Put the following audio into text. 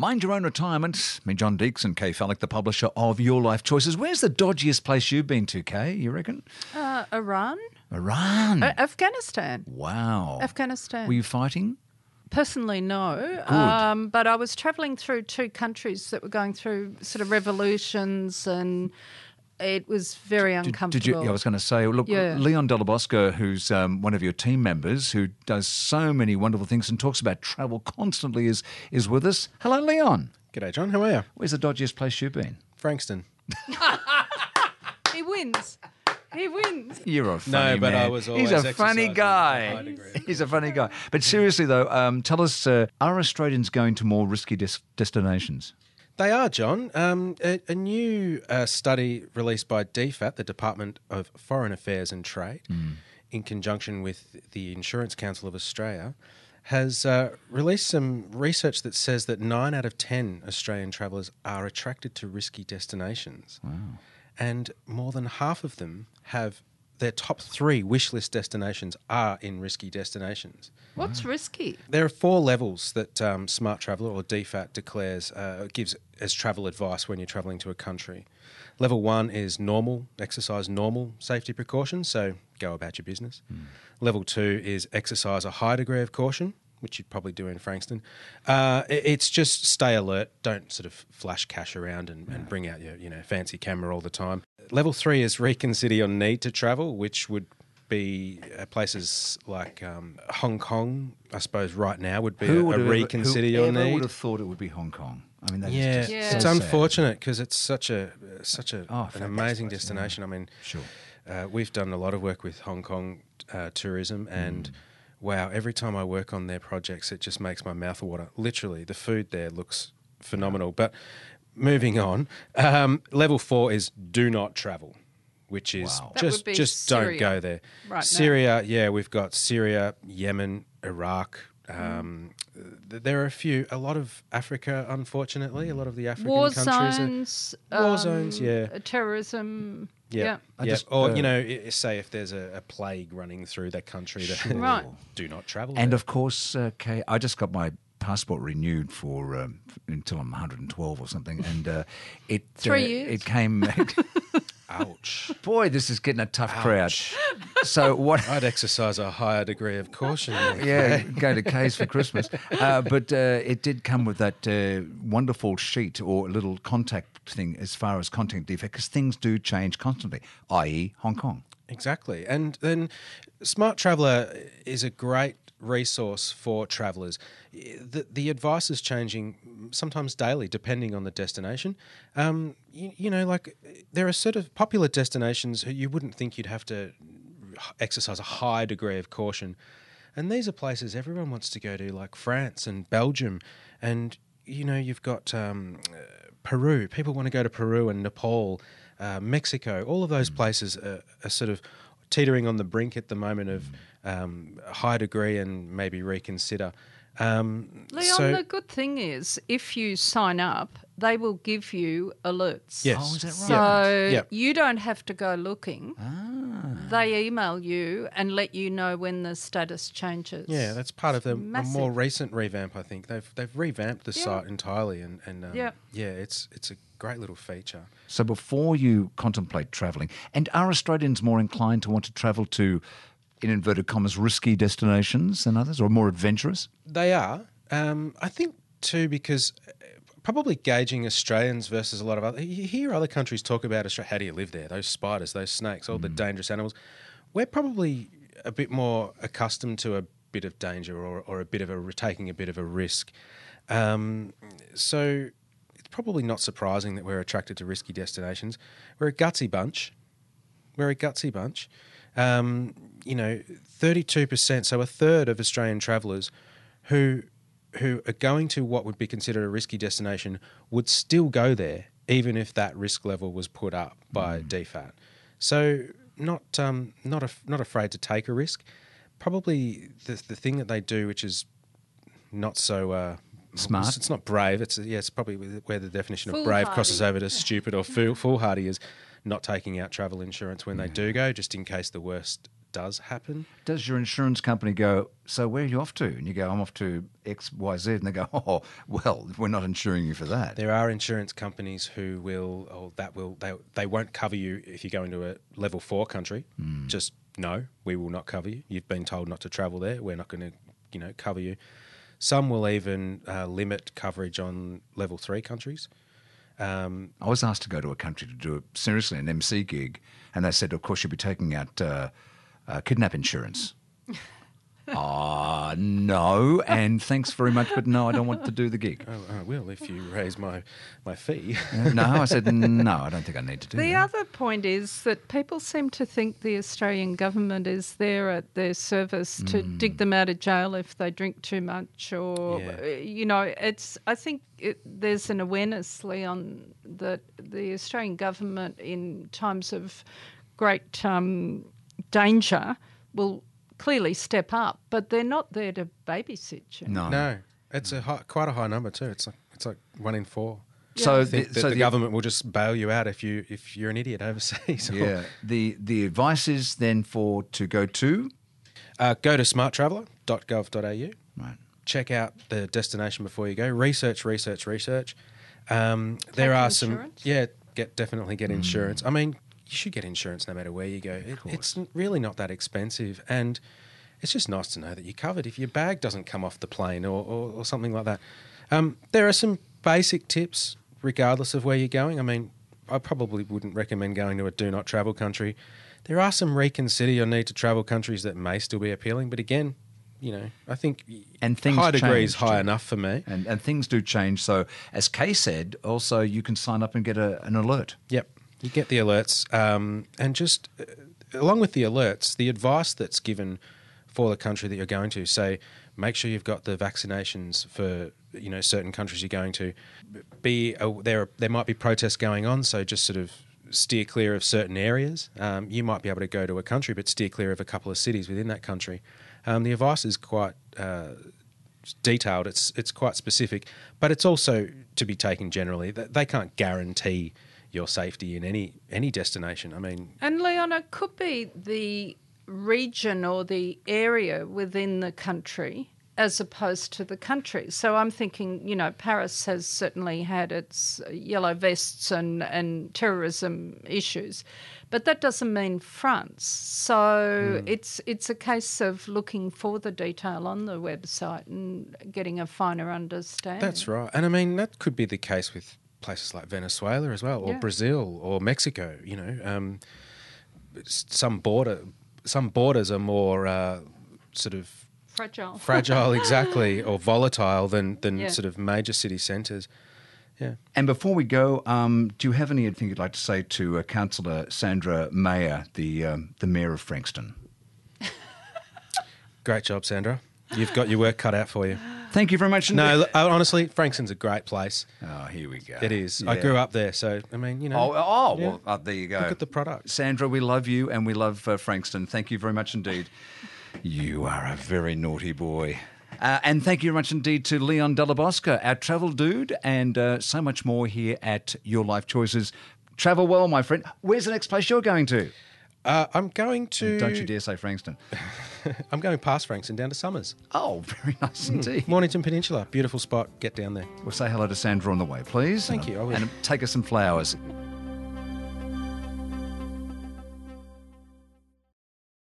Mind your own retirement. Me, John Deeks and Kaye Fallick, the publisher of Your Life Choices. Where's the dodgiest place you've been to, Kaye? You reckon? Uh, Iran, Iran. Uh, Afghanistan, wow. Afghanistan. Were you fighting? Personally, no. Um, but I was travelling through two countries that were going through sort of revolutions, and it was very uncomfortable. did you? I was going to say, look, Yeah. Leon Delabosco, who's um, one of your team members, who does so many wonderful things and talks about travel constantly, is is with us. Hello, Leon. G'day, John. How are you? Where's the dodgiest place you've been? Frankston. he wins. He wins. You're a funny no, but man. I was He's a funny guy. a high degree. He's a funny guy. But seriously though, um, tell us: uh, Are Australians going to more risky des- destinations? They are, John. Um, a, a new uh, study released by DFAT, the Department of Foreign Affairs and Trade, in conjunction with the Insurance Council of Australia, has uh, released some research that says that nine out of 10 Australian travellers are attracted to risky destinations. And more than half of them have their top three wish list destinations are in risky destinations. What's risky? There are four levels that um, Smart Traveller or DFAT declares uh, gives as travel advice when you're travelling to a country. Level one is normal, exercise normal safety precautions, so go about your business. Level two is exercise a high degree of caution, which you'd probably do in Frankston. Uh, it- it's just stay alert, don't sort of flash cash around and, and bring out your you know fancy camera all the time. Level three is reconsider your need to travel, which would be uh, places like um, Hong Kong, I suppose, right now would be a, a have ever- reconsider your whoever need. would have thought it would be Hong Kong? I mean, that is yeah, just Yeah. so it's sad. unfortunate because it's such a uh, such a Oh, an amazing place, yeah. destination. I mean, Sure. uh, we've done a lot of work with Hong Kong uh, tourism, Mm. And wow, every time I work on their projects, it just makes my mouth water. Literally, the food there looks phenomenal. But moving on, um, level four is do not travel. Which is Wow. That would just be just don't go there. right now. Syria, yeah, we've got Syria, Yemen, Iraq. Um, th- there are a few, a lot of Africa, unfortunately, a lot of the African War countries. are- zones. War um, zones, yeah. Terrorism. Yeah. I yeah. just, or uh, you know, i- say if there's a, a plague running through that country, that Right. do not travel. And there. of course, uh, Kaye, I just got my passport renewed for um, until I'm 112 or something, and uh, it Three uh, years. It came. ouch. boy, this is getting a tough crowd. So what? I'd exercise a higher degree of caution. yeah, go to Kaye's for Christmas. Uh, but uh, it did come with that uh, wonderful sheet or little contact thing as far as content DFAT, because things do change constantly, i.e., Hong Kong. Exactly. And then Smart Traveller is a great resource for travellers. The, the advice is changing sometimes daily, depending on the destination. Um, you, you know, like there are sort of popular destinations who you wouldn't think you'd have to exercise a high degree of caution. And these are places everyone wants to go to, like France and Belgium. And, you know, you've got um, uh, Peru. People want to go to Peru and Nepal, uh, Mexico. All of those places are, are sort of teetering on the brink at the moment of um, high degree and maybe reconsider. Um, Leon, so- the good thing is if you sign up, they will give you alerts. Yes. Oh, is that right? So Yeah. you don't have to go looking. Ah. They email you and let you know when the status changes. Yeah, that's part of the a massive. more recent revamp. I think they've they've revamped the Yeah. site entirely, and and um, Yeah. yeah, it's it's a great little feature. So before you contemplate travelling, and are Australians more inclined to want to travel to, in inverted commas, risky destinations than others, or more adventurous? They are, um, I think, too, because uh, probably gauging Australians versus a lot of other. You hear other countries talk about Australia. How do you live there? Those spiders, those snakes, all the dangerous animals. We're probably a bit more accustomed to a bit of danger or, or a bit of a taking a bit of a risk. Um, so probably not surprising that we're attracted to risky destinations. We're a gutsy bunch. We're a gutsy bunch. Um, you know, thirty-two percent, so a third of Australian travellers who who are going to what would be considered a risky destination would still go there, even if that risk level was put up by DFAT. So not um, not af- not afraid to take a risk. Probably the the thing that they do, which is not so uh, Smart. It's, it's not brave. It's yeah. It's probably where the definition of brave crosses over to stupid or fool, foolhardy is not taking out travel insurance when they do go, just in case the worst does happen. Does your insurance company go, so where are you off to? And you go, I'm off to X, Y, Z. And they go, oh, well, we're not insuring you for that. There are insurance companies who will, or that will, they, they won't cover you if you go into a level four country. Hmm. Just no, we will not cover you. You've been told not to travel there. We're not going to, you know, cover you. Some will even uh, limit coverage on level three countries. Um, I was asked to go to a country to do a, seriously an MC gig, and they said, of course, you'll be taking out uh, uh, kidnap insurance. Ah, no, and thanks very much, but no, I don't want to do the gig. oh, I will if you raise my my fee. no, I said, no, I don't think I need to do The that. other point is that people seem to think the Australian government is there at their service to dig them out of jail if they drink too much, or Yeah. uh, you know, it's. I think it, there's an awareness, Leon, that the Australian government, in times of great um, danger, will clearly step up, but they're not there to babysit you. No. no, it's a high, quite a high number too. It's like it's like one in four. So, I the, so the, the, government will just bail you out if you if you're an idiot overseas. yeah, the the advice is then for to go to Uh, go to smarttraveller.gov.au. right. Check out the destination before you go. Research, research, research. Um, there are insurance? some. Yeah, get definitely Hmm. get insurance. I mean, you should get insurance no matter where you go. It, it's really not that expensive, and it's just nice to know that you're covered if your bag doesn't come off the plane or, or, or something like that. Um, there are some basic tips, regardless of where you're going. I mean, I probably wouldn't recommend going to a do not travel country. There are some reconsider your need to travel countries that may still be appealing, but again, you know, I think And things high degree is high enough for me. And, and things do change. So, as Kaye said, also you can sign up and get a, an alert. Yep. You get the alerts, um, and just uh, along with the alerts, the advice that's given for the country that you're going to. Say, make sure you've got the vaccinations for you know certain countries you're going to. Be uh, there. There might be protests going on, so just sort of steer clear of certain areas. Um, you might be able to go to a country, but steer clear of a couple of cities within that country. Um, the advice is quite. Uh, detailed. It's it's quite specific, but it's also to be taken generally. Th- They can't guarantee your safety in any any destination. I mean, And Leon, it could be the region or the area within the country as opposed to the country. So I'm thinking, you know, Paris has certainly had its uh, yellow vests and, and terrorism issues, but that doesn't mean France. So hmm. it's it's a case of looking for the detail on the website and getting a finer understanding. that's right. And I mean that could be the case with places like Venezuela as well, or Yeah. Brazil, or Mexico. You know, um, some border some borders are more uh, sort of fragile. fragile, exactly, or volatile than than Yeah. sort of major city centres. Yeah. And before we go, um, do you have anything you'd like to say to uh, Councillor Sandra Mayer, the um, the mayor of Frankston? Great job, Sandra. You've got your work cut out for you. Thank you very much. No, indeed. look, uh, honestly, Frankston's a great place. Oh, here we go. It is. I grew up there, so I mean, you know. Oh, oh Yeah. well, uh, there you go. Look at the product. Sandra, we love you and we love uh, Frankston. Thank you very much indeed. you are a very naughty boy. Uh, and thank you very much indeed to Leon Delabosca, our travel dude, and uh, so much more here at Your Life Choices. Travel well, my friend. Where's the next place you're going to? Uh, I'm going to. Don't you dare say Frankston. I'm going past Frankston down to Somers, Oh, very nice hmm. indeed. Mornington Peninsula. Beautiful spot. Get down there. We'll say hello to Sandra on the way, please. Thank you, I will. And take us some flowers.